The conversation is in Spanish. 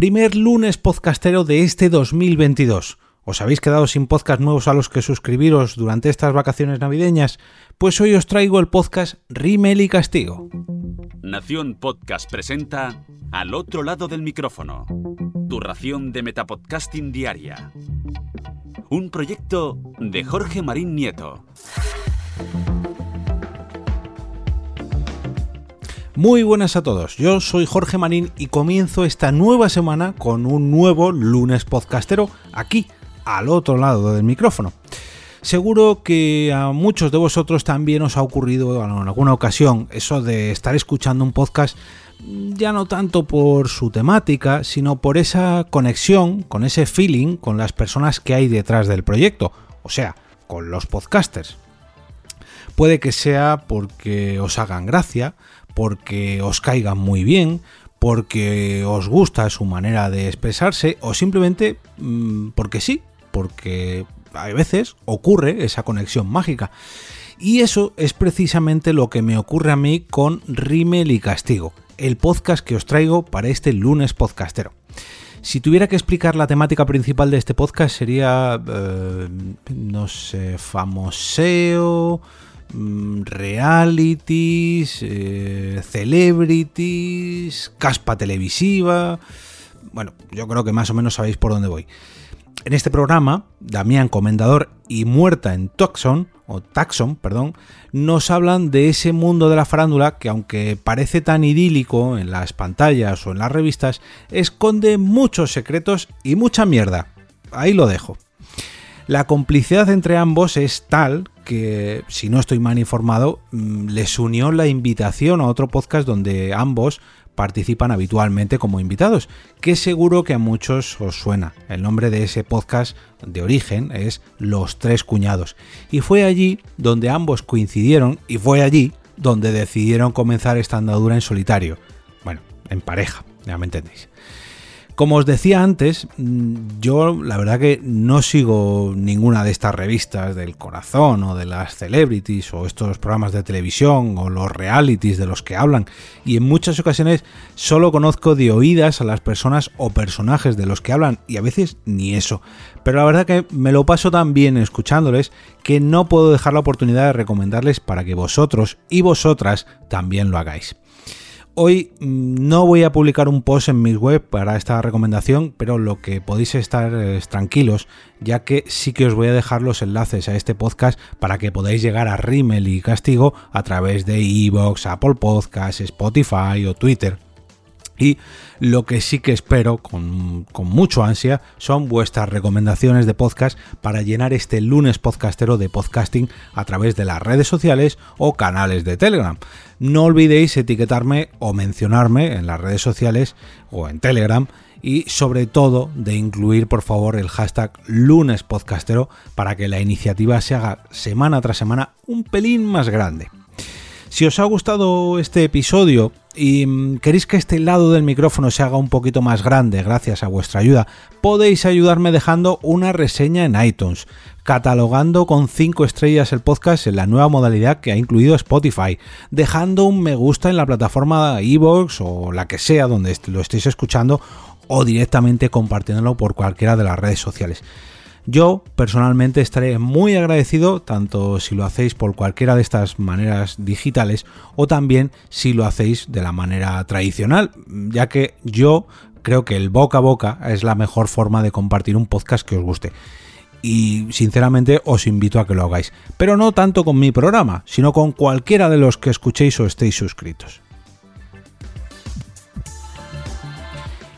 Primer lunes podcastero de este 2022. ¿Os habéis quedado sin podcast nuevos a los que suscribiros durante estas vacaciones navideñas? Pues hoy os traigo el podcast Rimel y Castigo. Nación Podcast presenta Al otro lado del micrófono. Tu ración de Metapodcasting Diaria. Un proyecto de Jorge Marín Nieto. Muy buenas a todos, yo soy Jorge Marín y comienzo esta nueva semana con un nuevo lunes podcastero aquí, al otro lado del micrófono. Seguro que a muchos de vosotros también os ha ocurrido en alguna ocasión eso de estar escuchando un podcast ya no tanto por su temática, sino por esa conexión, con ese feeling con las personas que hay detrás del proyecto, o sea, con los podcasters. Puede que sea porque os hagan gracia, porque os caigan muy bien, porque os gusta su manera de expresarse o simplemente mm, porque sí, porque a veces ocurre esa conexión mágica. Y eso es precisamente lo que me ocurre a mí con Rimel y Castigo, el podcast que os traigo para este lunes podcastero. Si tuviera que explicar la temática principal de este podcast sería, eh, no sé, famoseo, Mm, realities, eh, celebrities, caspa televisiva. Bueno, yo creo que más o menos sabéis por dónde voy. En este programa, Damián Comendador y Muerta en Toxon, o Taxon, perdón, nos hablan de ese mundo de la farándula que aunque parece tan idílico en las pantallas o en las revistas, esconde muchos secretos y mucha mierda. Ahí lo dejo. La complicidad entre ambos es tal que, si no estoy mal informado, mm, les unió la invitación a otro podcast donde ambos participan habitualmente como invitados, que seguro que a muchos os suena. El nombre de ese podcast de origen es Los Tres Cuñados. Y fue allí donde ambos coincidieron y fue allí donde decidieron comenzar esta andadura en solitario. Bueno, en pareja, ya me entendéis. Como os decía antes, mm, yo la verdad que no sigo ninguna de estas revistas del corazón o de las celebrities o estos programas de televisión o los realities de los que hablan y en muchas ocasiones solo conozco de oídas a las personas o personajes de los que hablan y a veces ni eso. Pero la verdad que me lo paso tan bien escuchándoles que no puedo dejar la oportunidad de recomendarles para que vosotros y vosotras también lo hagáis. Hoy mm, no voy a publicar un post en mi web para esta recomendación, pero lo que podéis estar es tranquilos, ya que sí que os voy a dejar los enlaces a este podcast para que podáis llegar a Rimmel y Castigo a través de Evox, Apple Podcasts, Spotify o Twitter. Y lo que sí que espero con, mucho ansia son vuestras recomendaciones de podcast para llenar este lunes podcastero de podcasting a través de las redes sociales o canales de Telegram. No olvidéis etiquetarme o mencionarme en las redes sociales o en Telegram y sobre todo de incluir por favor el hashtag lunes podcastero para que la iniciativa se haga semana tras semana un pelín más grande. Si os ha gustado este episodio y mm, queréis que este lado del micrófono se haga un poquito más grande gracias a vuestra ayuda, podéis ayudarme dejando una reseña en iTunes, catalogando con 5 estrellas el podcast en la nueva modalidad que ha incluido Spotify, dejando un me gusta en la plataforma iVoox o la que sea donde lo estéis escuchando o directamente compartiéndolo por cualquiera de las redes sociales. Yo personalmente estaré muy agradecido tanto si lo hacéis por cualquiera de estas maneras digitales o también si lo hacéis de la manera tradicional, ya que yo creo que el boca a boca es la mejor forma de compartir un podcast que os guste. Y sinceramente os invito a que lo hagáis. Pero no tanto con mi programa, sino con cualquiera de los que escuchéis o estéis suscritos.